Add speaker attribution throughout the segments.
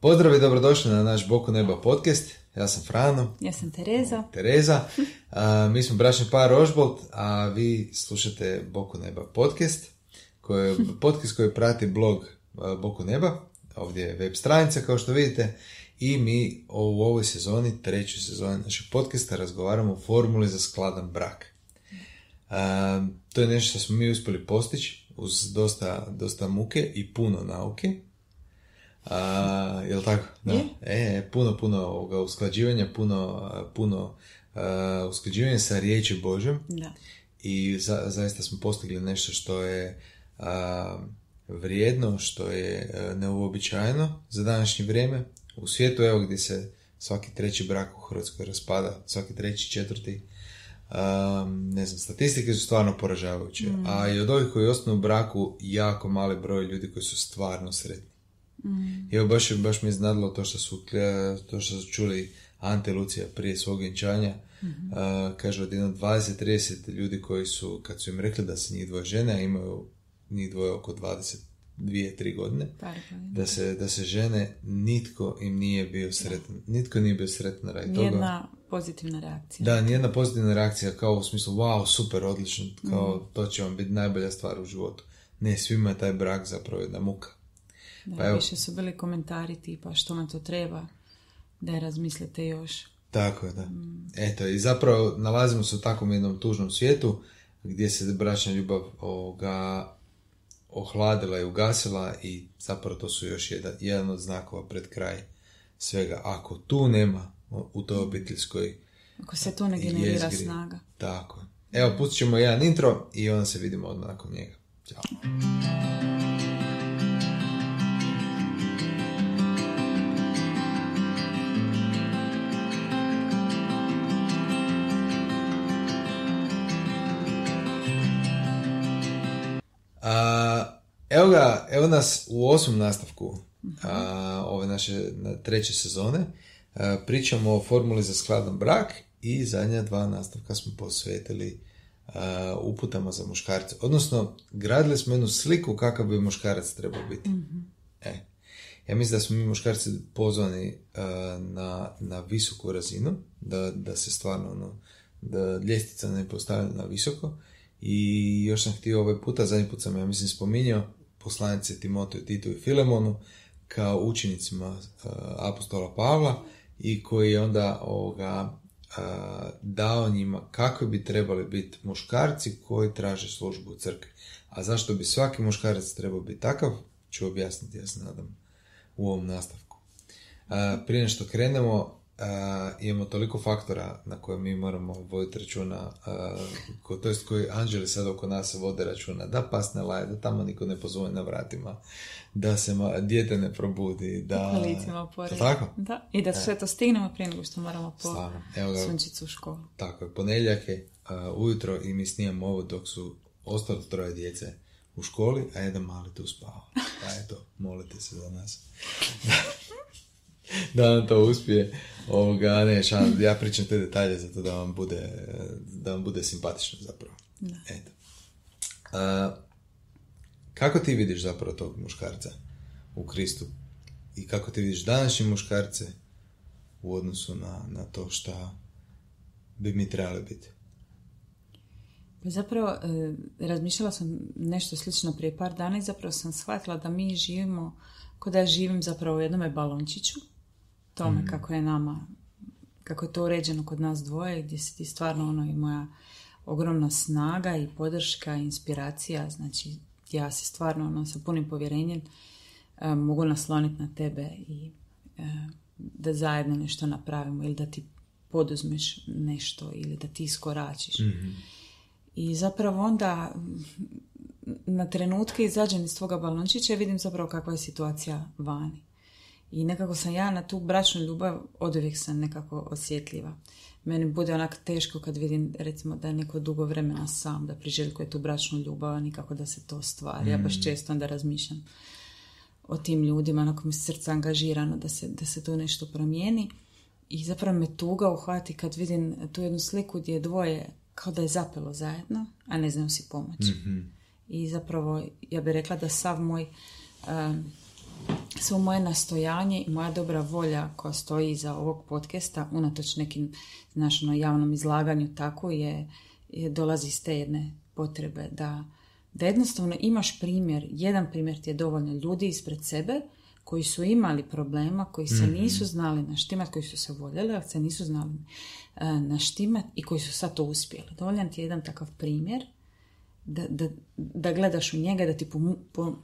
Speaker 1: Pozdrav i dobrodošli na naš Boku neba podcast. Ja sam Frano.
Speaker 2: Ja sam Tereza.
Speaker 1: Tereza. A, mi smo bračni par Rožbolt, a vi slušate Boku neba podcast. Koji podcast koji prati blog Boku neba. Ovdje je web stranica kao što vidite. I mi u ovoj sezoni, trećoj sezoni našeg podcasta, razgovaramo o formuli za skladan brak. A, to je nešto što smo mi uspjeli postići uz dosta, dosta muke i puno nauke. A, jel tako? Da.
Speaker 2: Je.
Speaker 1: E, puno, puno ovoga usklađivanja, puno, puno a, usklađivanja sa riječi Božjom
Speaker 2: Da.
Speaker 1: i za, zaista smo postigli nešto što je a, vrijedno, što je a, neuobičajeno za današnje vrijeme. U svijetu, evo gdje se svaki treći brak u Hrvatskoj raspada, svaki treći, četvrti, Um, ne znam, statistike su stvarno poražavajuće. A i od ovih koji ostanu u braku, jako mali broj ljudi koji su stvarno sretni. I evo baš, baš mi je iznadilo to što su, to što su čuli Ante Lucija prije svog vjenčanja. Uh, kaže od jedno 20-30 ljudi koji su, kad su im rekli da se njih dvoje žene, a imaju njih dvoje oko 22-3 godine, da se, da se žene, nitko im nije bio sretan. Nitko nije bio sretan radi toga.
Speaker 2: Nijedna pozitivna reakcija.
Speaker 1: Da, nijedna pozitivna reakcija kao u smislu wow, super, odlično, kao to će vam biti najbolja stvar u životu. Ne, svima je taj brak zapravo jedna muka.
Speaker 2: Da,
Speaker 1: Pa evo.
Speaker 2: više su bili komentari tipa što nam to treba, da je razmislite još.
Speaker 1: Tako je, da. Eto, i zapravo nalazimo se u takvom jednom tužnom svijetu gdje se bračna ljubav ovoga ohladila i ugasila i zapravo to su još jedan, jedan od znakova pred kraj svega. Ako tu nema u toj obiteljskoj
Speaker 2: Ako se to ne generira
Speaker 1: jezgri.
Speaker 2: snaga.
Speaker 1: Tako. Evo, pustit ćemo jedan intro i onda se vidimo odmah nakon njega. Ćao. Evo nas u osmom nastavku a, ove naše na- treće sezone. A, pričamo o formuli za skladan brak i zadnja dva nastavka smo posvetili a, uputama za muškarce. Odnosno, gradili smo jednu sliku kakav bi muškarac trebao biti. E, ja mislim da smo mi muškarci pozvani a, na, na visoku razinu, da, da se stvarno ono, da ljestica ne postavlja na visoko i još sam htio ovaj puta, zadnji put sam ja mislim spominjao poslanice Timotu, Titu i Filemonu kao učenicima a, apostola Pavla i koji je onda ovoga, a, dao njima kako bi trebali biti muškarci koji traže službu u crkvi. A zašto bi svaki muškarac trebao biti takav, ću objasniti, ja se nadam, u ovom nastavku. A, prije što krenemo, a, imamo toliko faktora na koje mi moramo voditi računa, a, ko, to jest koji anđeli sad oko nas vode računa, da pas ne laje, da tamo niko ne pozove na vratima, da se ma, dijete ne probudi, da... Jel Tako?
Speaker 2: Da, i da sve to stignemo prije nego što moramo po.
Speaker 1: Evo ga,
Speaker 2: sunčicu u školu.
Speaker 1: tako je, ponedjeljak je a, ujutro i mi snimamo ovo dok su ostalo troje djece u školi, a jedan mali tu spava. Pa eto, molite se za nas. da vam to uspije. Ovoga, ne, šan, ja pričam te detalje zato da vam bude, da vam bude simpatično zapravo. Eto. A, kako ti vidiš zapravo tog muškarca u Kristu? I kako ti vidiš današnje muškarce u odnosu na, na to šta bi mi trebali biti?
Speaker 2: Pa zapravo, e, razmišljala sam nešto slično prije par dana i zapravo sam shvatila da mi živimo, ko da ja živim zapravo u jednome balončiću, tome kako je nama, kako je to uređeno kod nas dvoje, gdje si ti stvarno ono i moja ogromna snaga i podrška i inspiracija, znači ja se stvarno ono sa punim povjerenjem e, mogu nasloniti na tebe i e, da zajedno nešto napravimo ili da ti poduzmeš nešto ili da ti iskoračiš. I zapravo onda mm, na trenutke izađem iz tvoga balončića i vidim zapravo kakva je situacija vani. I nekako sam ja na tu bračnu ljubav od uvijek sam nekako osjetljiva. Meni bude onak teško kad vidim recimo da je neko dugo vremena sam, da priželjkuje tu bračnu ljubav, a nikako da se to stvari. Ja baš često onda razmišljam o tim ljudima, onako mi srce angažirano da se, da se tu nešto promijeni. I zapravo me tuga uhvati kad vidim tu jednu sliku gdje je dvoje kao da je zapelo zajedno, a ne znaju si pomoći. I zapravo, ja bih rekla da sav moj um, svo moje nastojanje i moja dobra volja koja stoji iza ovog podcasta, unatoč nekim znaš, ono, javnom izlaganju tako je, je, dolazi iz te jedne potrebe da, da jednostavno imaš primjer, jedan primjer ti je dovoljno ljudi ispred sebe koji su imali problema, koji se
Speaker 1: Mhm.
Speaker 2: nisu znali naštimati, koji su se voljeli, ali se nisu znali uh, naštimati i koji su sad to uspjeli. Dovoljan ti je jedan takav primjer da, da, da gledaš u njega, da ti po, po, uh,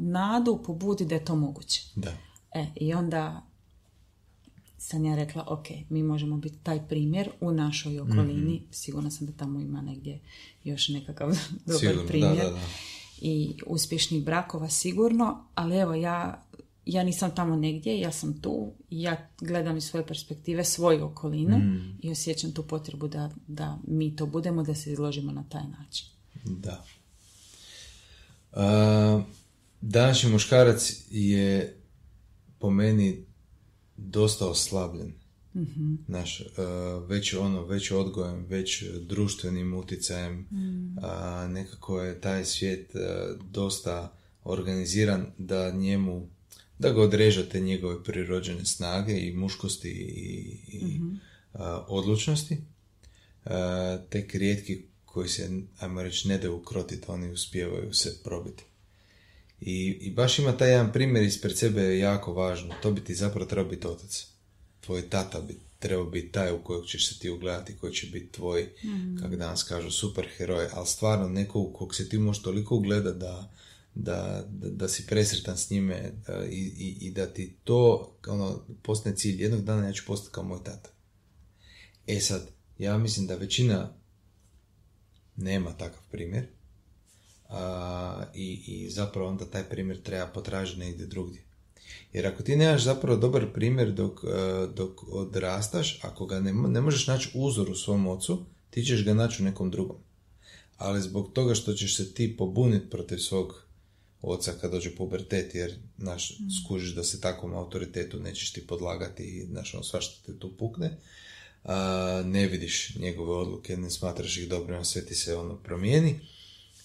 Speaker 2: nadu pobudi da je to moguće.
Speaker 1: Da.
Speaker 2: E, i onda sam ja rekla, ok, mi možemo biti taj primjer u našoj okolini. Sigurna sam da tamo ima negdje još nekakav dobar
Speaker 1: Sigurno,
Speaker 2: primjer.
Speaker 1: da, da.
Speaker 2: I uspješnih brakova sigurno, ali evo ja, ja nisam tamo negdje, ja sam tu ja gledam iz svoje perspektive svoju okolinu i osjećam tu potrebu da, da mi to budemo, da se izložimo na taj način.
Speaker 1: Da. A, današnji muškarac je po meni dosta oslabljen. Naš, a, već ono, već odgojem, već društvenim utjecajem, a, nekako je taj svijet a, dosta organiziran da njemu, da ga odrežate njegove prirođene snage i muškosti i, i a, odlučnosti. Tek rijetki koji se, ajmo reći, ne daju ukrotiti, oni uspijevaju se probiti. I, I baš ima taj jedan primjer ispred sebe je jako važno. To bi ti zapravo trebao biti otac. Tvoj tata bi trebao biti taj u kojeg ćeš se ti ugledati, koji će biti tvoj, kako danas kažu, super heroj, ali stvarno neko u kog se ti možeš toliko ugledati da, da, da, da si presretan s njime da, i, i, i da ti to ono, postane cilj. Jednog dana ja ću postati kao moj tata. E sad, ja mislim da većina nema takav primjer a, i, i zapravo onda taj primjer treba potražiti negdje drugdje. Jer ako ti nemaš zapravo dobar primjer dok, e, dok odrastaš, ako ga ne, ne možeš naći uzor u svom ocu, ti ćeš ga naći u nekom drugom. Ali zbog toga što ćeš se ti pobuniti protiv svog oca kad dođe pubertet, jer naš, skužiš da se takvom autoritetu nećeš ti podlagati i znaš, on svašta te tu pukne, a, ne vidiš njegove odluke, ne smatraš ih dobrima, sve ti se ono promijeni.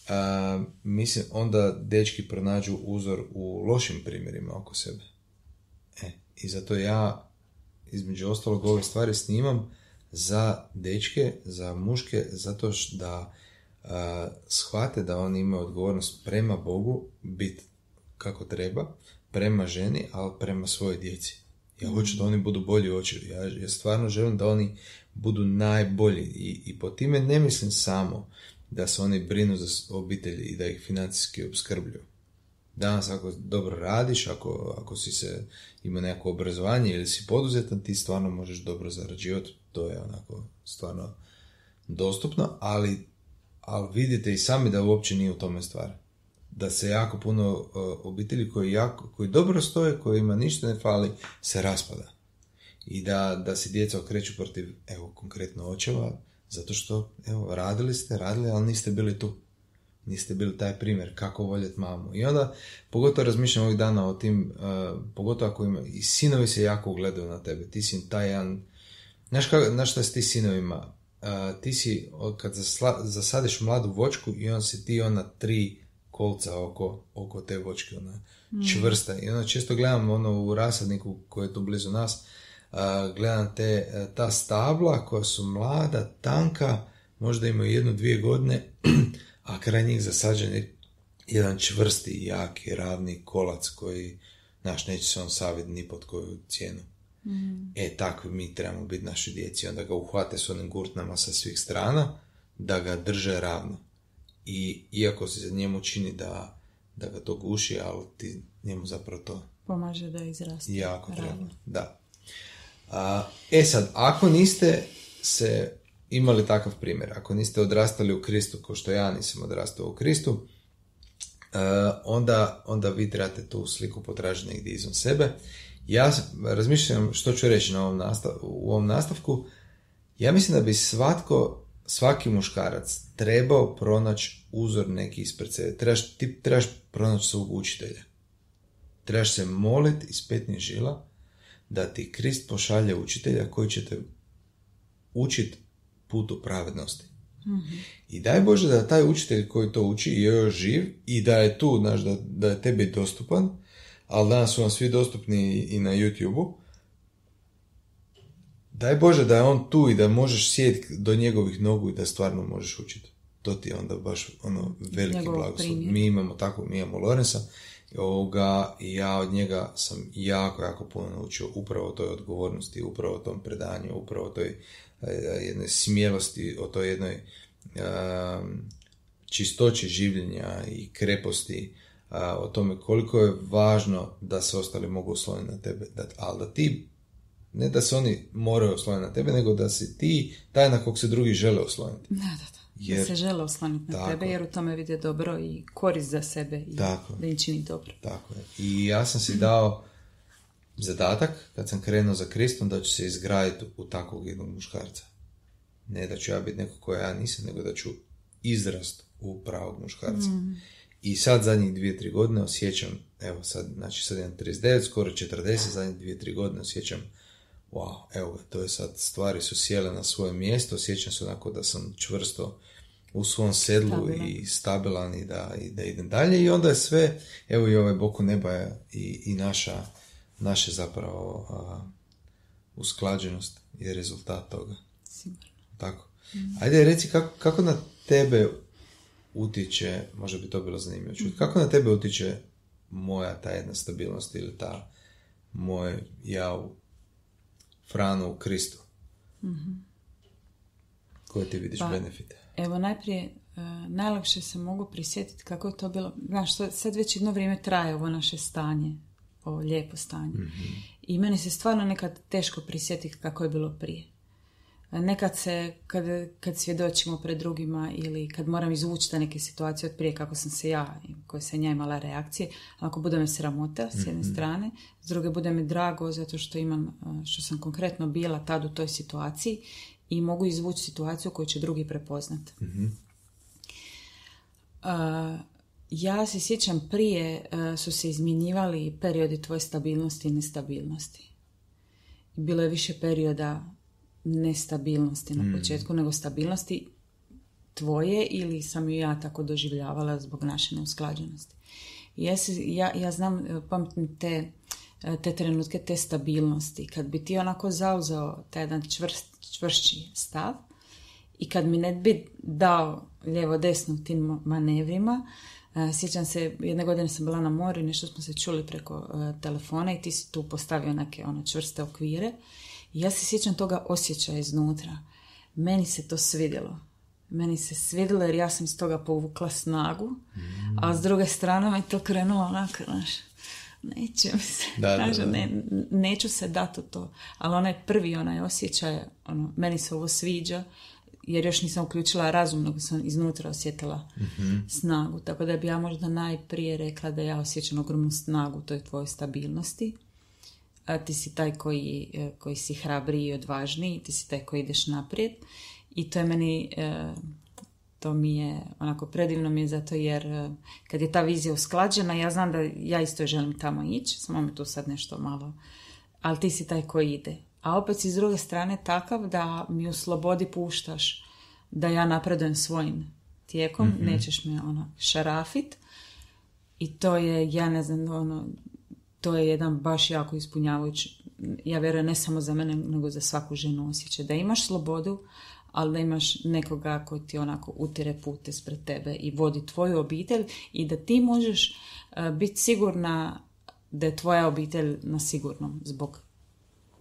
Speaker 1: A, mislim, onda dečki pronađu uzor u lošim primjerima oko sebe. E, I zato ja, između ostalog, ove stvari snimam za dečke, za muške, zato da a, shvate da oni imaju odgovornost prema Bogu, bit kako treba, prema ženi, ali prema svojoj djeci. Ja hoću da oni budu bolji očevi. Ja, ja stvarno želim da oni budu najbolji. I, I po time ne mislim samo da se oni brinu za obitelji i da ih financijski obskrbljuju. Danas ako dobro radiš, ako, ako si se ima neko obrazovanje ili si poduzetan, ti stvarno možeš dobro zarađivati. To je onako stvarno dostupno, ali, ali vidite i sami da uopće nije u tome stvar. Da se jako puno uh, obitelji koji, jako, koji dobro stoje, kojima ništa ne fali, se raspada. I da, da se djeca okreću protiv, evo, konkretno očeva, zato što, evo, radili ste, radili, ali niste bili tu. Niste bili taj primjer kako voljeti mamu. I onda, pogotovo razmišljam ovih dana o tim, uh, pogotovo ako ima, i sinovi se jako ugledaju na tebe. Ti si taj jedan, znaš, kako, znaš šta s ti sinovima? Uh, ti si, kad zasla, zasadiš mladu vočku i on si ti ona tri kolca oko, oko te vočke, ona čvrsta. I onda često gledam ono u rasadniku koji je tu blizu nas, a, gledam te, e, ta stabla koja su mlada, tanka, možda imaju jednu, dvije godine, a kraj njih zasađen je jedan čvrsti, jaki, ravni kolac koji, znaš, neće se on saviti ni pod koju cijenu. E, takvi mi trebamo biti naši djeci. Onda ga uhvate s onim gurtnama sa svih strana, da ga drže ravno. I iako se njemu čini da, da ga to guši, ali ti njemu zapravo to
Speaker 2: Pomaže da izraste.
Speaker 1: jako treba. Da. A, e sad, ako niste se imali takav primjer, ako niste odrastali u Kristu, kao što ja nisam odrastao u Kristu, e, onda, onda vi trebate tu sliku potražiti negdje izvan sebe. Ja razmišljam što ću reći na ovom nastav, u ovom nastavku. Ja mislim da bi svatko, svaki muškarac trebao pronaći uzor neki ispred sebe. Trebaš, ti trebaš pronaći svog učitelja. Trebaš se moliti iz petnih žila da ti Krist pošalje učitelja koji će te učit putu pravednosti. I daj Bože da taj učitelj koji to uči je još živ i da je tu, znaš, da, da je tebi dostupan, ali danas su vam svi dostupni i na YouTube-u. Daj Bože da je on tu i da možeš sjediti do njegovih nogu i da stvarno možeš učiti. To ti je onda baš ono veliki
Speaker 2: Njegov
Speaker 1: blagoslov.
Speaker 2: primjer.
Speaker 1: Mi imamo tako, mi imamo Lorenza i ovoga, i ja od njega sam jako, jako puno naučio upravo o toj odgovornosti, upravo o tom predanju, upravo o toj e, jednoj smjelosti, o toj jednoj um, čistoći življenja i kreposti, a, o tome koliko je važno da se ostali mogu osloniti na tebe, da, ali da ti, ne da se oni moraju osloniti na tebe, nego da si ti taj na kog se drugi žele osloniti.
Speaker 2: Da, da, da.
Speaker 1: Jer-
Speaker 2: da se žele osloniti na
Speaker 1: Tako.
Speaker 2: tebe jer u tome vide dobro i korist za sebe i
Speaker 1: Tako.
Speaker 2: da im čini dobro.
Speaker 1: Tako je. I ja sam si dao zadatak, kad sam krenuo za Kristom, da ću se izgraditi u takvog jednog muškarca. Ne da ću ja biti neko koja ja nisam, nego da ću izrast u pravog muškarca. I sad zadnjih dvije, tri godine osjećam, evo sad, znači sad imam 39, skoro 40, zadnjih dvije, tri godine osjećam, wow, evo ga, to je sad, stvari su sjele na svoje mjesto, osjećam se onako da sam čvrsto u svom sedlu
Speaker 2: Stabilan.
Speaker 1: i stabilan i da, i da idem dalje i onda je sve, evo i ovaj boku neba i, i naša, naše zapravo a, usklađenost je rezultat toga.
Speaker 2: Sigurno.
Speaker 1: Tako. Ajde, reci kako, kako na tebe utječe, možda bi to bilo zanimljivo čuti, kako na tebe utječe moja ta jedna stabilnost ili ta moje ja u Franu u Kristu? Koje ti vidiš
Speaker 2: Pa,
Speaker 1: benefite?
Speaker 2: Evo najprije, e, najlakše se mogu prisjetiti kako je to bilo, znaš, sad već jedno vrijeme traje ovo naše stanje, ovo lijepo stanje. I meni se stvarno nekad teško prisjetiti kako je bilo prije. E, Nekad se, kad, kad svjedočimo pred drugima ili kad moram izvući te neke situacije od prije kako sam se ja, i koje sam ja imala reakcije, ako bude me sramota s jedne strane, s druge bude mi drago zato što imam, e, što sam konkretno bila tad u toj situaciji i mogu izvući situaciju koju će drugi prepoznati. Uh, ja se sjećam prije uh, su se izmjenjivali periodi tvoje stabilnosti i nestabilnosti. Bilo je više perioda nestabilnosti na početku nego stabilnosti tvoje ili sam ju ja tako doživljavala zbog naše neusklađenosti. Ja, se, ja, ja znam, e, pamtim te, e, te trenutke te stabilnosti. Kad bi ti onako zauzeo taj jedan čvrst, čvršći stav i kad mi ne bi dao lijevo desno tim manevrima, e, sjećam se, jedne godine sam bila na moru i nešto smo se čuli preko telefona i ti si tu postavio neke ono čvrste okvire. I ja se sjećam toga osjećaja iznutra. Meni se to svidjelo. Meni se svidjelo jer ja sam iz toga povukla snagu, a s druge strane me to krenulo onako, znaš, neće mi se,
Speaker 1: Da, da, da.
Speaker 2: ne, neću se dati u to. Ali onaj prvi onaj osjećaj, ono, meni se ovo sviđa, jer još nisam uključila razum, nego sam iznutra osjetila snagu. Tako da bi ja možda najprije rekla da ja osjećam ogromnu snagu u toj tvojoj stabilnosti. Ti si taj koji, e, koji si hrabriji i odvažniji, ti si taj koji ideš naprijed. I to je meni, e, to mi je, onako predivno mi je zato jer e, kad je ta vizija usklađena, ja znam da ja isto želim tamo ići, samo me tu sad nešto malo, ali ti si taj koji ide. A opet si s druge strane takav da mi u slobodi puštaš da ja napredujem svojim tijekom, nećeš me ono šarafit i to je, ja ne znam, ono, to je jedan baš jako ispunjavajući, ja vjerujem ne samo za mene, nego za svaku ženu osjećaj. Da imaš slobodu, ali da imaš nekoga koji ti onako utire put ispred tebe i vodi tvoju obitelj i da ti možeš e, biti sigurna da je tvoja obitelj na sigurnom zbog,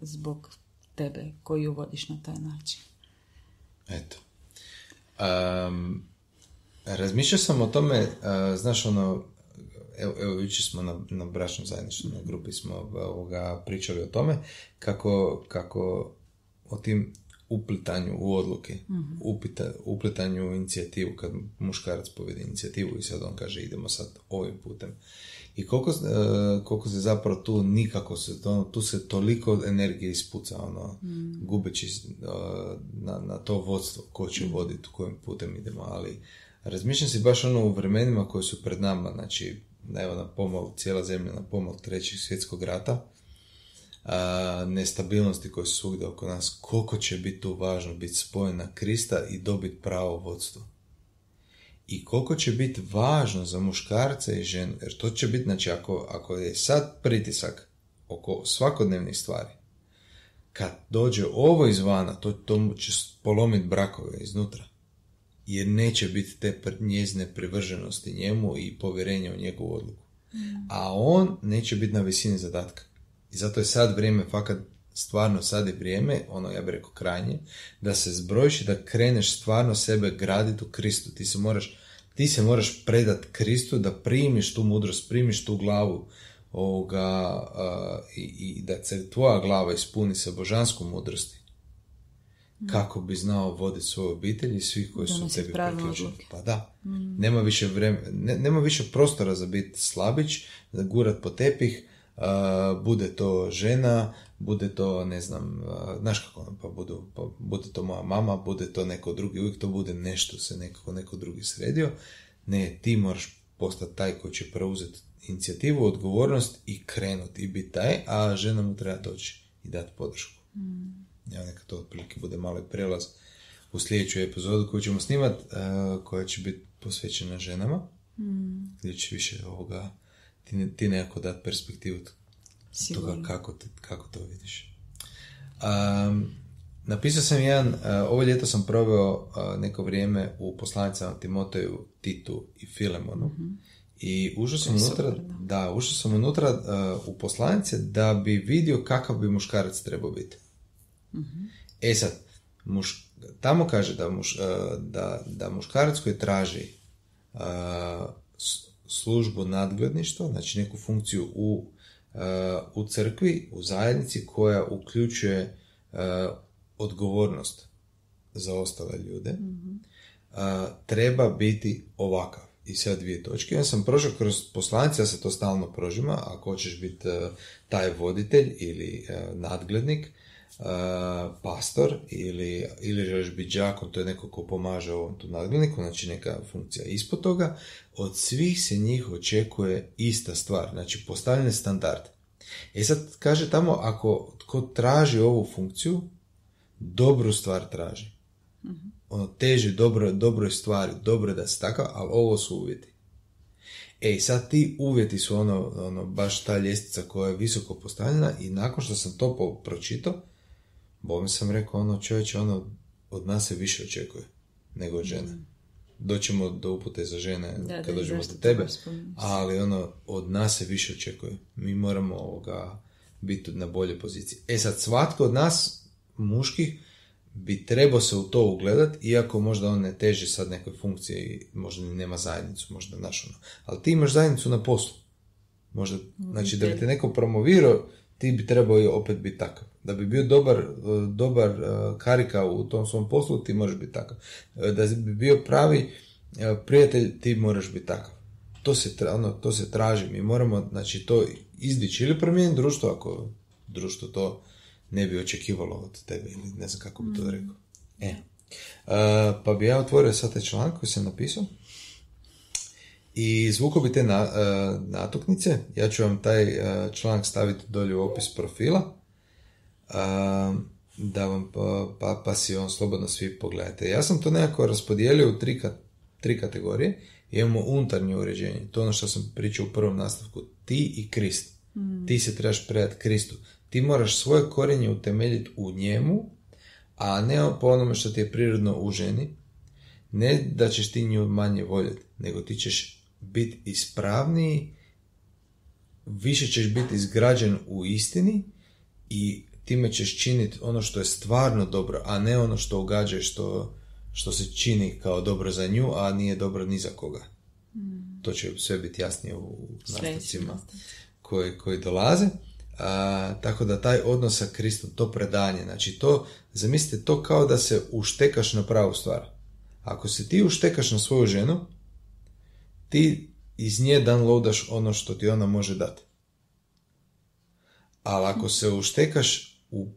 Speaker 2: zbog tebe koji ju vodiš na taj način.
Speaker 1: Eto. Um, razmišljao sam o tome, uh, znaš ono, evo, evo jučer smo na, na bračnom zajedništvu, na grupi smo ovoga, pričali o tome, kako, kako o tim uplitanju u odluke, upita, uplitanju u inicijativu, kad muškarac povede inicijativu i sad on kaže idemo sad ovim putem. I koliko, e, koliko se zapravo tu nikako se, to, tu se toliko energije ispuca, ono, gubeći e, na, na to vodstvo, ko će voditi, kojim putem idemo, ali razmišljam si baš ono u vremenima koje su pred nama, znači, evo na pomal, cijela zemlja na pomal trećeg svjetskog rata, a, nestabilnosti koje su svugdje oko nas, koliko će biti tu važno biti spojen na Krista i dobiti pravo vodstvo. i koliko će biti važno za muškarce i ženu, jer to će biti, znači ako, ako je sad pritisak oko svakodnevnih stvari, kad dođe ovo izvana, to, to će polomiti brakove iznutra. Jer neće biti te njezine privrženosti njemu i povjerenja u njegovu odluku. A on neće biti na visini zadatka. I zato je sad vrijeme, fakat stvarno sad je vrijeme, ono ja bih rekao krajnje, da se zbrojiš i da kreneš stvarno sebe graditi u Kristu. Ti se moraš, ti se moraš predat Kristu da primiš tu mudrost, primiš tu glavu ovoga, i, i, da se tvoja glava ispuni sa božanskom mudrosti kako bi znao voditi svoju obitelj i svih koji su tebi priključeni. Pa da, mm. nema, više vreme, nema više prostora za biti slabić, da gurat po tepih, bude to žena, bude to, ne znam, uh, znaš kako, ono, pa, budu, pa bude to moja mama, bude to neko drugi, uvijek to bude nešto se nekako neko drugi sredio. Ne, ti moraš postati taj koji će preuzeti inicijativu, odgovornost i krenuti i biti taj, a žena mu treba doći i dati podršku. Mm. Ja, neka to otprilike bude mali prelaz u sljedeću epizodu koju ćemo snimat, uh, koja će biti posvećena ženama, mm. gdje će više ovoga ti, ti nekako dati perspektivu toga kako, kako to vidiš. Um, napisao sam jedan, uh, ovo ljeto sam proveo uh, neko vrijeme u poslanicama Timoteju, Titu i Filemonu mm i ušao sam unutra, da. ušao sam unutra uh, u poslanice da bi vidio kakav bi muškarac trebao biti. Mm E sad, muš, tamo kaže da, muš, da, da muškarac koji traži službu nadgledništva, znači neku funkciju u, uh, u crkvi, u zajednici koja uključuje uh, odgovornost za ostale ljude, mm treba biti ovakav. I sad dvije točke. Ja sam prošao kroz poslanice, ja se to stalno prožima, ako hoćeš biti taj voditelj ili nadglednik, pastor ili, ili želiš biti džakon, to je neko ko pomaže ovom tu nadgledniku, znači neka funkcija ispod toga, od svih se njih očekuje ista stvar, znači postavljene standard. E sad kaže tamo, ako tko traži ovu funkciju, dobru stvar traži. mm Ono teži dobro, dobroj stvari, dobro da se takav, ali ovo su uvjeti. E, sad ti uvjeti su ono, ono, baš ta ljestvica koja je visoko postavljena i nakon što sam to pročitao, Bome sam rekao, ono čovječe, ono, od nas se više očekuje nego od žene. Mm. Doćemo do upute za žene da, kad dođemo do tebe, ali ono, od nas se više očekuje. Mi moramo ovoga biti na bolje poziciji. E sad, svatko od nas, muških, bi trebao se u to ugledat, iako možda on ne teži sad nekoj funkciji možda ni nema zajednicu, možda naš ono. Ali ti imaš zajednicu na poslu. Možda, znači da bi te neko promovirao, ti bi trebao i opet biti takav. Da bi bio dobar, e, dobar e, karika u tom svom poslu, ti možeš biti takav. E, da bi bio pravi prijatelj, ti moraš biti takav. To se, ono, to se traži. Mi moramo znači, to izdići ili promijeniti društvo ako društvo to ne bi očekivalo od tebe ili ne znam kako bi to mm. rekao. E. pa bi ja otvorio sad taj članak koji sam napisao i izvuko bi te na, natuknice. Ja ću vam taj članak staviti dolje u opis profila da vam pa, pa, pa si on slobodno svi pogledate. Ja sam to nekako raspodijelio u tri, tri kategorije. Imamo unutarnje uređenje, to ono što sam pričao u prvom nastavku, ti i Krist. Mm. Ti se trebaš predati Kristu. Ti moraš svoje korenje utemeljiti u njemu, a ne po onome što ti je prirodno u ženi. Ne da ćeš ti nju manje voljeti, nego ti ćeš biti ispravniji, više ćeš biti izgrađen u istini i time ćeš činiti ono što je stvarno dobro, a ne ono što ugađa što, što se čini kao dobro za nju, a nije dobro ni za koga. Mm. To će sve biti jasnije u nastavcima koji, koji dolaze. A, tako da taj odnos sa Kristom, to predanje, znači to, zamislite to kao da se uštekaš na pravu stvar. Ako se ti uštekaš na svoju ženu, ti iz nje downloadaš ono što ti ona može dati. Ali ako se uštekaš u,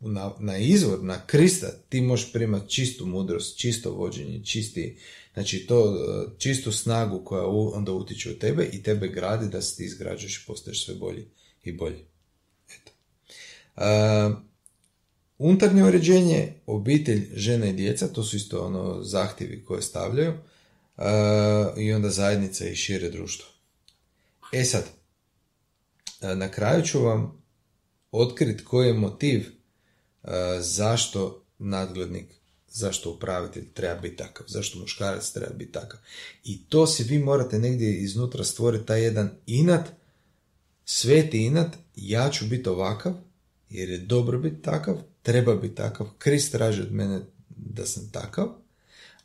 Speaker 1: na, na izvor, na Krista, ti možeš primati čistu mudrost, čisto vođenje, čisti, znači to, e, čistu snagu koja onda utiče u tebe i tebe gradi da se ti izgrađuješ i postaješ sve bolji i bolji. Uh, unutarnje uređenje, obitelj, žena i djeca, to su isto ono zahtjevi koje stavljaju. Uh, i onda zajednica i šire društvo. E sad, na kraju ću vam otkriti koji je motiv zašto nadglednik, zašto upravitelj treba biti takav, zašto muškarac treba biti takav. I to si vi morate negdje iznutra stvoriti taj jedan inat, sveti inat, ja ću biti ovakav, jer je dobro biti takav, treba biti takav, Krist traži od mene da sam takav,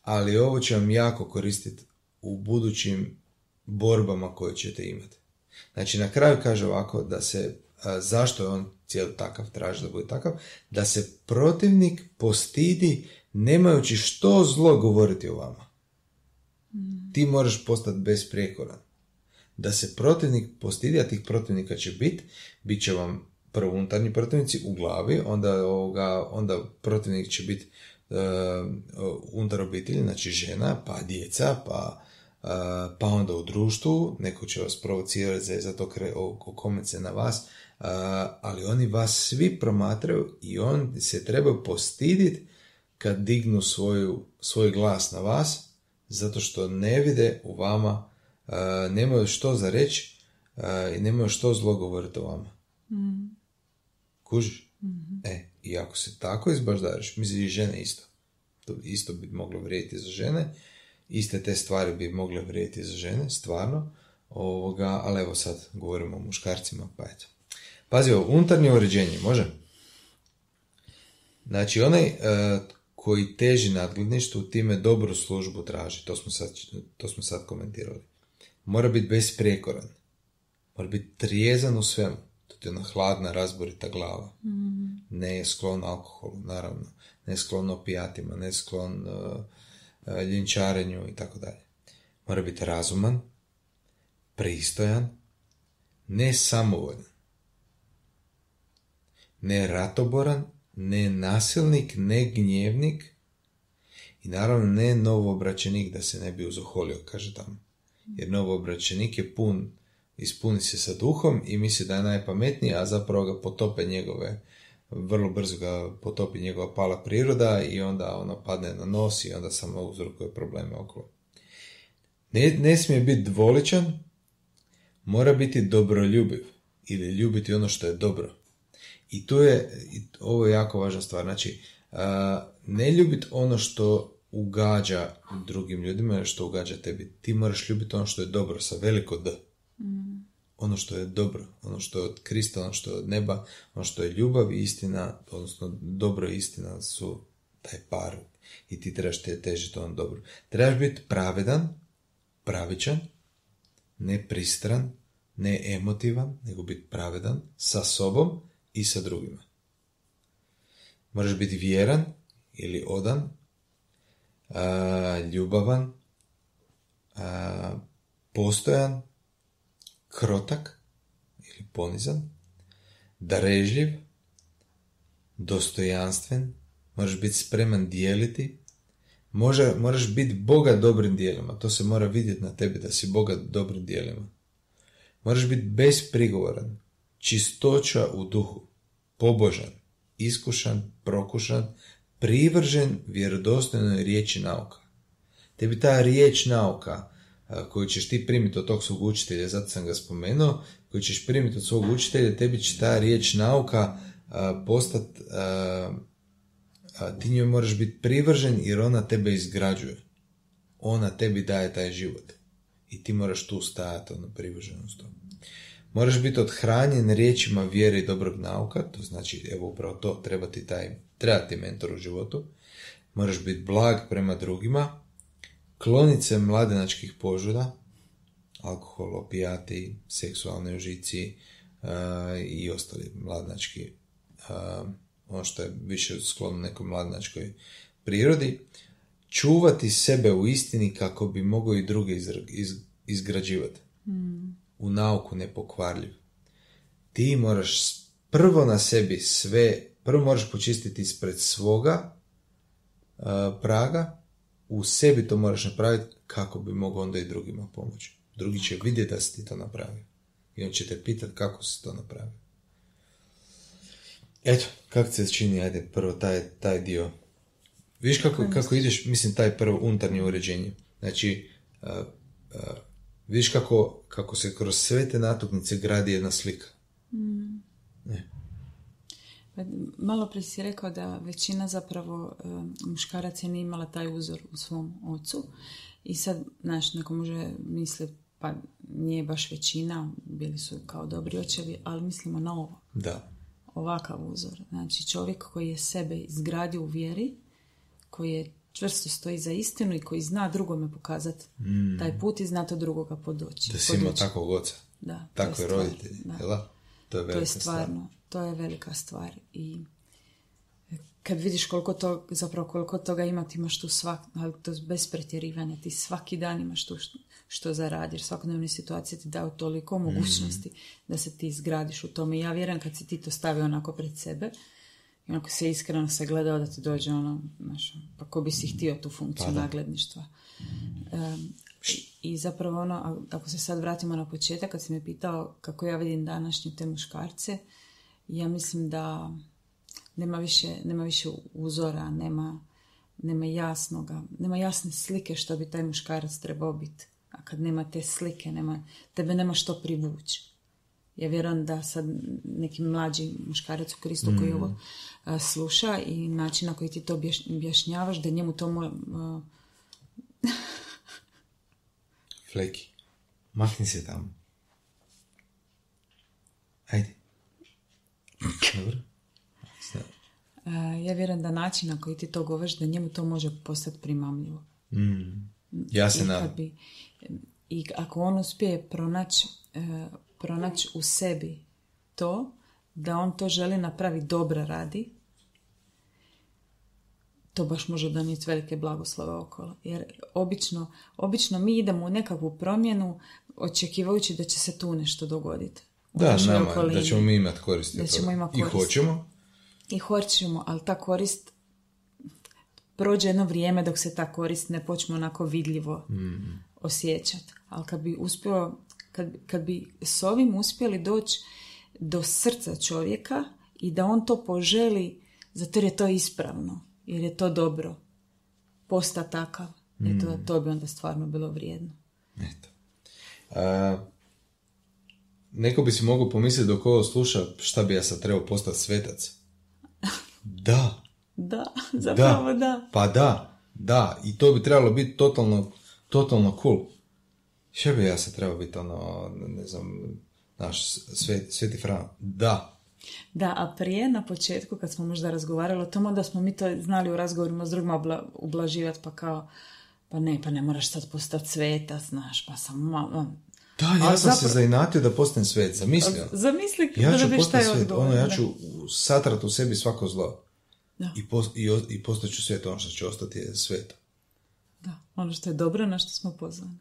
Speaker 1: ali ovo će vam jako koristiti u budućim borbama koje ćete imati. Znači na kraju kaže ovako da se, zašto je on cijeli takav, traži da bude takav, da se protivnik postidi nemajući što zlo govoriti o vama. Mm. Ti moraš postati besprijekoran. Da se protivnik postidi, a tih protivnika će biti, bit će vam prvo unutarnji protivnici u glavi, onda, ovoga, onda protivnik će biti uh, unutar obitelji, znači žena, pa djeca, pa, uh, pa onda u društvu, neko će vas provocirati za, za to komence na vas, uh, ali oni vas svi promatraju i on se treba postiditi kad dignu svoju, svoj glas na vas, zato što ne vide u vama, nemaju što za reći i nemaju što zlo govoriti o vama. Mm. Kužiš? Mm-hmm. E, i ako se tako izbaždariš, misli i žene isto. To isto bi moglo vrijediti za žene. Iste te stvari bi mogle vrijediti za žene, stvarno. Ovoga, ali evo sad govorimo o muškarcima, pa eto. Pazi ovo, unutarnje uređenje, može? Znači, onaj e, koji teži nadgledništvu, time dobru službu traži. To smo sad, to smo sad komentirali. Mora biti besprijekoran. Mora biti trijezan u svemu to je ona hladna, razborita glava. Mm. Ne je sklon alkoholu, naravno. Ne je sklon opijatima, ne je sklon uh, ljenčarenju i tako dalje. Mora biti razuman, pristojan, ne samovoljan, ne ratoboran, ne nasilnik, ne gnjevnik i naravno ne novoobraćenik da se ne bi uzoholio, kaže tamo. Jer novoobraćenik je pun ispuni se sa duhom i misli da je najpametniji, a zapravo ga potope njegove, vrlo brzo ga potopi njegova pala priroda i onda ono padne na nos i onda samo uzrokuje probleme okolo. Ne, ne smije biti dvoličan, mora biti dobroljubiv ili ljubiti ono što je dobro. I tu je, ovo je jako važna stvar, znači ne ljubiti ono što ugađa drugim ljudima, što ugađa tebi. Ti moraš ljubiti ono što je dobro sa veliko D. Ono što je dobro, ono što je od Krista, ono što je od neba, ono što je ljubav i istina, odnosno dobro i istina su taj par i ti trebaš te težiti on dobro. Trebaš biti pravedan, pravičan, ne pristran, ne emotivan, nego biti pravedan sa sobom i sa drugima. Moraš biti vjeran ili odan, ljubavan, postojan, krotak ili ponizan, darežljiv, dostojanstven, moraš biti spreman dijeliti, Može, moraš biti Boga dobrim dijelima, to se mora vidjeti na tebi da si Boga dobrim dijelima. Moraš biti besprigovoran, čistoća u duhu, pobožan, iskušan, prokušan, privržen vjerodostojnoj riječi nauka. Tebi ta riječ nauka koju ćeš ti primiti od tog svog učitelja, zato sam ga spomenuo, koju ćeš primiti od svog učitelja, tebi će ta riječ nauka postati, ti njoj moraš biti privržen jer ona tebe izgrađuje. Ona tebi daje taj život. I ti moraš tu stajati, ono, privrženost. Moraš biti odhranjen riječima vjere i dobrog nauka, to znači, evo upravo to, treba ti taj, treba ti mentor u životu. Moraš biti blag prema drugima, klonice mladenačkih požuda, alkohol, opijati, seksualne užici uh, i ostali mladenački, uh, ono što je više sklono nekoj mladenačkoj prirodi, čuvati sebe u istini kako bi mogao i druge iz, izgrađivati. Mm. U nauku nepokvarljiv. Ti moraš prvo na sebi sve, prvo moraš počistiti ispred svoga uh, praga, u sebi to moraš napraviti kako bi mogao onda i drugima pomoći. Drugi će vidjeti da si ti to napravio. I on će te pitati kako si to napravio. Eto, kako se čini, ajde, prvo taj, taj dio. Viš kako, kako ideš, mislim, taj prvo unutarnje uređenje. Znači, uh, uh, vidiš kako, kako se kroz sve te natuknice gradi jedna slika.
Speaker 2: Malo prije si rekao da većina zapravo e, muškaraca nije imala taj uzor u svom ocu i sad, znaš, neko može misliti pa nije baš većina, bili su kao dobri očevi, ali mislimo na ovo.
Speaker 1: Da.
Speaker 2: Ovakav uzor. Znači čovjek koji je sebe izgradio u vjeri, koji je čvrsto stoji za istinu i koji zna drugome pokazati taj put i zna to drugoga podoći.
Speaker 1: Mm. Da si imao takvog oca.
Speaker 2: Da, to je
Speaker 1: Takve
Speaker 2: stvar,
Speaker 1: roditelji.
Speaker 2: da.
Speaker 1: jel da? To je
Speaker 2: To je
Speaker 1: stvar.
Speaker 2: stvarno, to je velika stvar i kad vidiš koliko to, zapravo koliko toga ima, ti imaš tu svak, ali to bez pretjerivanja, ti svaki dan imaš tu što, što zaradiš, svakodnevne situacije ti daju toliko mogućnosti da se ti izgradiš u tome. I ja vjerujem kad si ti to stavio onako pred sebe, i onako se iskreno se gledao da ti dođe ono, znaš, pa ko bi si htio tu funkciju
Speaker 1: Pa da.
Speaker 2: nagledništva. Em, I zapravo ono, ako se sad vratimo na početak, kad si me pitao kako ja vidim današnje te muškarce, ja mislim da nema više, nema više uzora, nema, nema jasnoga, nema jasne slike što bi taj muškarac trebao biti. A kad nema te slike, nema, tebe nema što privući. Ja vjerujem da sad neki mlađi muškarac u Kristu koji ovo a, sluša i način na koji ti to objaš- objašnjavaš, da njemu to mo-
Speaker 1: Fleki, mahni se tamo. Ajde. Dobro?
Speaker 2: A, ja vjerujem da način na koji ti to govoriš, da njemu to može postati primamljivo.
Speaker 1: Mm. Ja se nadam.
Speaker 2: bi, I ako on uspije pronaći e, pronaći u sebi to, da on to želi napraviti dobro radi, to baš može donijeti velike blagoslove okolo. Jer obično, obično mi idemo u nekakvu promjenu očekivajući da će se tu nešto dogoditi.
Speaker 1: Da,
Speaker 2: našoj
Speaker 1: nama,
Speaker 2: okolini.
Speaker 1: da ćemo mi imati koristi
Speaker 2: Da ćemo imati
Speaker 1: I
Speaker 2: koristi.
Speaker 1: hoćemo.
Speaker 2: I hoćemo, ali ta korist prođe jedno vrijeme dok se ta korist ne počne onako vidljivo
Speaker 1: Mm.
Speaker 2: osjećati. Ali kad bi uspio, kad, kad bi s ovim uspjeli doći do srca čovjeka i da on to poželi zato jer je to ispravno, jer je to dobro, posta takav, eto, to bi onda stvarno bilo vrijedno.
Speaker 1: Eto. A, neko bi si mogao pomisliti dok ovo sluša šta bi ja sad trebao postati svetac. Da,
Speaker 2: Da, zapravo
Speaker 1: da.
Speaker 2: da.
Speaker 1: Pa da, da. I to bi trebalo biti totalno, totalno cool. Šta bi ja sad trebao biti ono, ne znam, naš svet, sveti Fran? Da.
Speaker 2: Da, a prije na početku kad smo možda razgovarali o tom, onda smo mi to znali u razgovorima s drugima obla, ublaživati pa kao pa ne, pa ne moraš sad postati sveta, znaš, pa sam malo...
Speaker 1: Da, ja sam se
Speaker 2: zapravo-
Speaker 1: zainatio da postanem svet, zamislio.
Speaker 2: Zamisli
Speaker 1: Ja
Speaker 2: da
Speaker 1: ću
Speaker 2: taj
Speaker 1: postati svet, ono, ja ću satrat u sebi svako zlo.
Speaker 2: Da.
Speaker 1: I, pos, i, i postat ću svet, ono što će ostati je svet.
Speaker 2: Da, ono što je dobro, na što smo pozvani.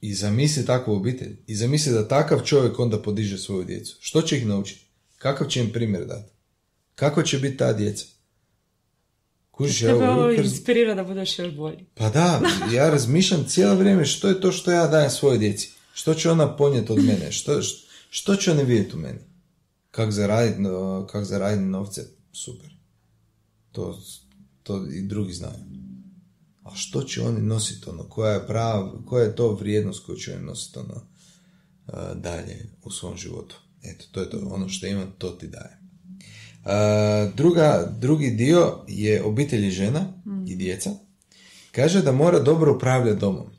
Speaker 1: I zamisli takvu obitelj. I zamisli da takav čovjek onda podiže svoju djecu. Što će ih naučiti? Kakav će im primjer dati? Kako će biti ta djeca? Kužiš, ja
Speaker 2: ovo inspirira da budeš još bolji.
Speaker 1: Pa da, ja razmišljam cijelo vrijeme što je to što ja dajem svojoj djeci. Što će ona ponijeti od mene? Što, što, će oni vidjeti u meni? Kak zaraditi kak zaraditi novce? Super. To, to i drugi znaju. A što će oni nositi ono? Koja je prava, koja je to vrijednost koju će oni nositi ono a, dalje u svom životu? Eto, to je to. Ono što imam, to ti dajem. A, druga, drugi dio je obitelj i žena i djeca. Kaže da mora dobro upravljati domom.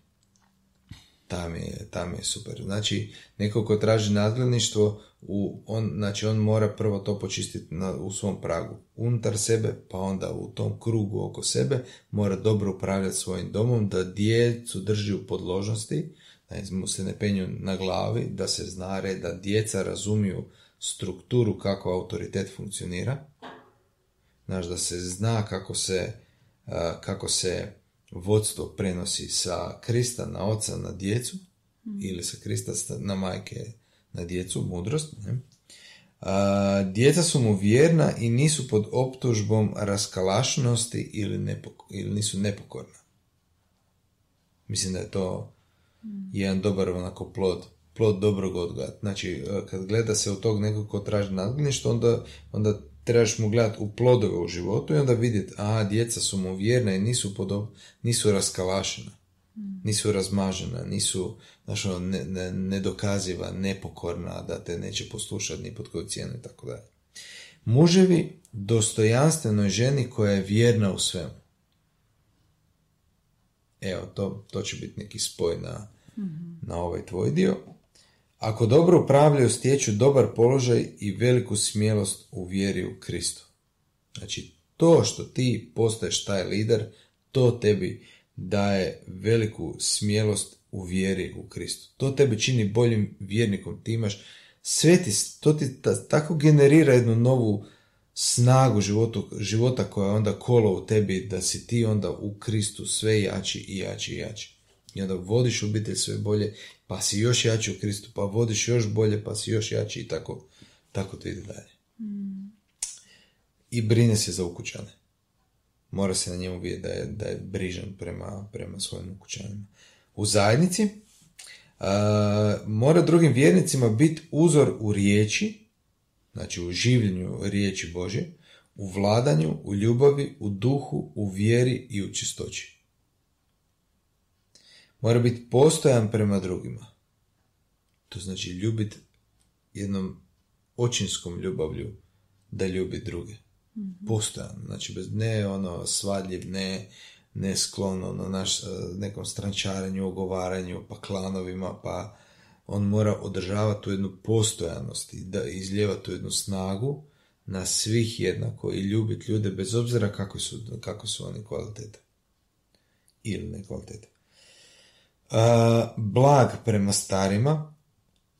Speaker 1: Tam je, tam je super. Znači, neko ko traži nadgledništvo, u, on, znači on mora prvo to počistiti na, u svom pragu. Unutar sebe, pa onda u tom krugu oko sebe, mora dobro upravljati svojim domom, da djecu drži u podložnosti, da mu se ne penju na glavi, da se znare, da djeca razumiju strukturu kako autoritet funkcionira, Znaš, da se zna kako se, kako se vodstvo prenosi sa Krista na oca na djecu ili sa Krista sta- na majke na djecu, mudrost. Ne? A, djeca su mu vjerna i nisu pod optužbom raskalašnosti ili, nepok- ili nisu nepokorna. Mislim da je to jedan dobar onako plod, plod dobrog odgoja. Znači, e, kad gleda se u tog nekog ko traži nadgledništvo, onda, onda trebaš mu gledati u plodove u životu i onda vidjeti, a djeca su mu vjerna i nisu, pod, op- nisu raskalašena. Nisu razmažena, nisu znaš, ono, ne, ne, nedokaziva, nepokorna, da te neće poslušati ni pod koju cijenu i tako dalje. Muževi dostojanstvenoj ženi koja je vjerna u svemu. Evo, to, to će biti neki spoj na, na ovaj tvoj dio. Ako dobro upravljaju, stječu dobar položaj i veliku smjelost u vjeri u Kristu. Znači, to što ti postaješ taj lider, to tebi daje veliku smjelost u vjeri u Kristu. To tebe čini boljim vjernikom. Ti imaš sve ti, to ti tako generira jednu novu snagu životu, života koja onda kolo u tebi da si ti onda u Kristu sve jači i jači i jači. I onda vodiš obitelj sve bolje, pa si još jači u Kristu, pa vodiš još bolje, pa si još jači i tako, tako to ide dalje. I brine se za ukućane. Mora se na njemu vidjeti da je, da je brižan prema, prema svojim ukućanima. U zajednici mora drugim vjernicima biti uzor u riječi, znači u življenju riječi Božje, u vladanju, u ljubavi, u duhu, u vjeri i u čistoći. Mora biti postojan prema drugima. To znači ljubiti jednom očinskom ljubavlju da ljubi druge. Postojan, znači bez ne ono svadljiv, ne, ne sklono na naš, nekom strančarenju, ogovaranju, pa klanovima, pa on mora održavati tu jednu postojanost i da izljeva tu jednu snagu na svih jednako i ljubiti ljude bez obzira kako su, kako su oni kvalitete ili ne kvalitete. Blag prema starima,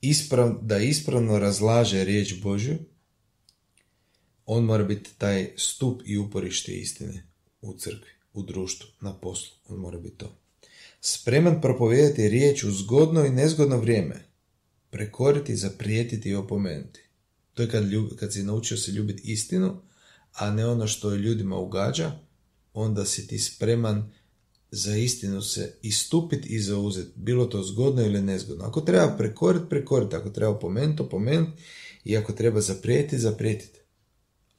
Speaker 1: isprav, da ispravno razlaže riječ Božju, on mora biti taj stup i uporište istine u crkvi, u društvu, na poslu. On mora biti to. Spreman propovijedati riječ u zgodno i nezgodno vrijeme. Prekoriti, zaprijetiti i opomenuti. To je kad, kad si naučio se ljubiti istinu, a ne ono što ljudima ugađa, onda si ti spreman za istinu se istupiti i zauzeti, bilo to zgodno ili nezgodno. Ako treba prekoriti, prekoriti. Ako treba opomenuti, opomenuti. I ako treba zaprijetiti, zaprijetiti.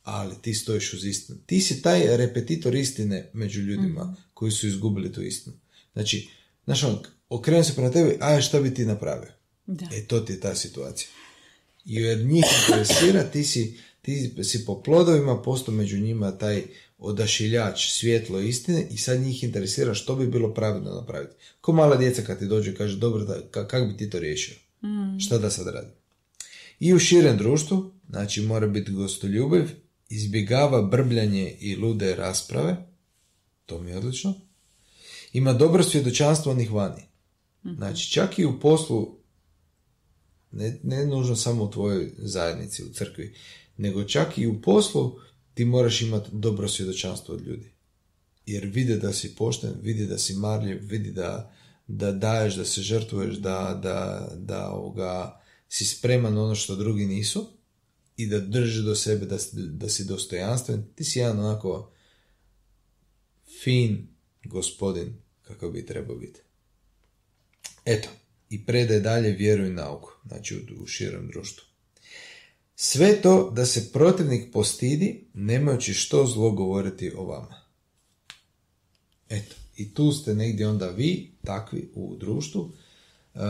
Speaker 1: Ali ti stojiš uz istinu. Ti si taj repetitor istine među ljudima mhm. koji su izgubili tu istinu. Znači, znaš on, okrenu se prema tebi, a šta bi ti napravio? Da. E, to ti je ta situacija. Jer njih interesira, ti si, ti si po plodovima postao među njima taj odašiljač svjetlo istine i sad njih interesira što bi bilo pravilno napraviti. Ko mala djeca kad ti dođu i kaže, dobro, da, kako bi ti to riješio? Mm. Šta da sad radi? I u širem društvu, znači mora biti gostoljubiv, izbjegava brbljanje i lude rasprave, to mi je odlično, ima dobro svjedočanstvo onih vani. Mhm. Znači, čak i u poslu, ne, ne nužno samo u tvojoj zajednici, u crkvi, nego čak i u poslu ti moraš imati dobro svjedočanstvo od ljudi. Jer vide da si pošten, vidi da si marljiv, vidi da, da daješ, da se žrtvuješ, da, da, da ovoga, si spreman ono što drugi nisu i da drži do sebe, da, da si dostojanstven. Ti si jedan onako fin gospodin kako bi trebao biti. Eto, i predaje dalje vjeru i nauku, znači u, u širem društvu. Sve to da se protivnik postidi, nemajući što zlo govoriti o vama. Eto, i tu ste negdje onda vi, takvi u društvu, uh,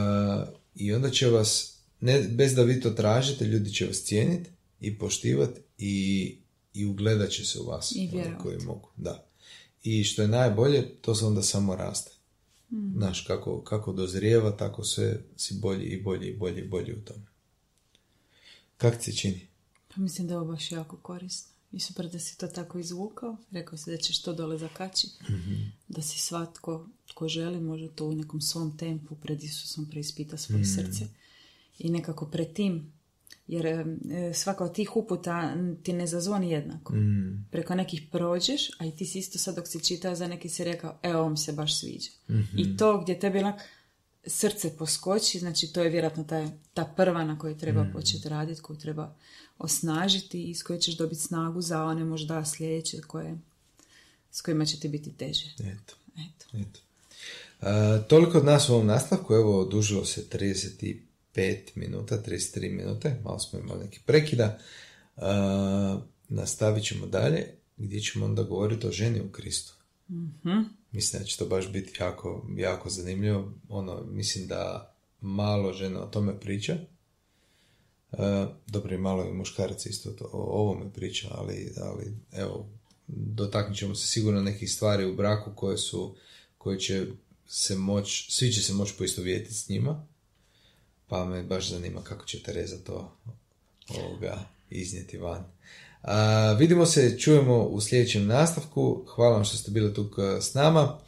Speaker 1: i onda će vas, ne, bez da vi to tražite, ljudi će vas cijeniti i poštivati i, i ugledat će se u vas.
Speaker 2: I
Speaker 1: koji mogu, da. I što je najbolje, to se onda samo raste. Mm. Znaš, kako, kako dozrijeva, tako sve si bolji i bolji i bolji i bolji u tome. Kako ti se čini?
Speaker 2: Pa mislim da je ovo baš jako korisno. I super da si to tako izvukao. Rekao si da ćeš to dole zakačiti. mm Da si svatko tko želi može to u nekom svom tempu pred Isusom preispita svoje mm srce. I nekako pred tim jer e, svaka od tih uputa ti ne zazvoni jednako. Mm. Preko nekih prođeš, a i ti si isto sad dok si čitao za neki si rekao, e, mi se baš sviđa. I mhm. to gdje tebi onak srce poskoči, znači to je vjerojatno taj, ta prva na kojoj treba mm. početi raditi, koju treba osnažiti i s kojoj ćeš dobiti snagu za one možda sljedeće koje, s kojima će ti biti teže.
Speaker 1: Eto. Eto. Eto. toliko od nas u ovom nastavku, evo, dužilo se 35 minuta, 33 minute, malo smo imali neki prekida. Uh, nastavit ćemo dalje, gdje ćemo onda govoriti o ženi u Kristu.
Speaker 2: mm
Speaker 1: mislim da će to baš biti jako, jako zanimljivo. Ono, mislim da malo žena o tome priča. E, dobro i malo i muškarac isto to, o ovome priča, ali, ali evo, dotaknut ćemo se sigurno nekih stvari u braku koje su, koje će se moć, svi će se moći poistovjetiti s njima, pa me baš zanima kako će Tereza to ovoga iznijeti van. A, vidimo se, čujemo u sljedećem nastavku. Hvala vam što ste bili tu s nama.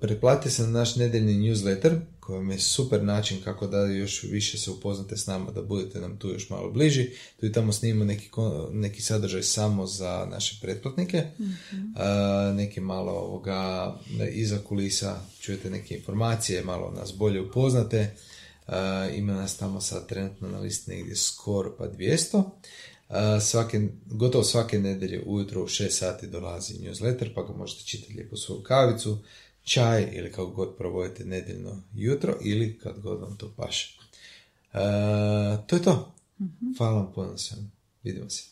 Speaker 1: pretplatite se na naš nedeljni newsletter koji vam je super način kako da još više se upoznate s nama, da budete nam tu još malo bliži. Tu i tamo snimamo neki, neki sadržaj samo za naše pretplatnike. mm neki malo ovoga iza kulisa čujete neke informacije, malo nas bolje upoznate. ima nas tamo sad trenutno na listi negdje skoro pa 200. Svake, gotovo svake nedelje ujutro u 6 sati dolazi newsletter, pa ga možete čitati lijepo svoju kavicu, čaj ili kako god provodite nedeljno jutro ili kad god vam to paše. Uh, to je to. Mhm. Hvala vam puno svemu. Vidimo se.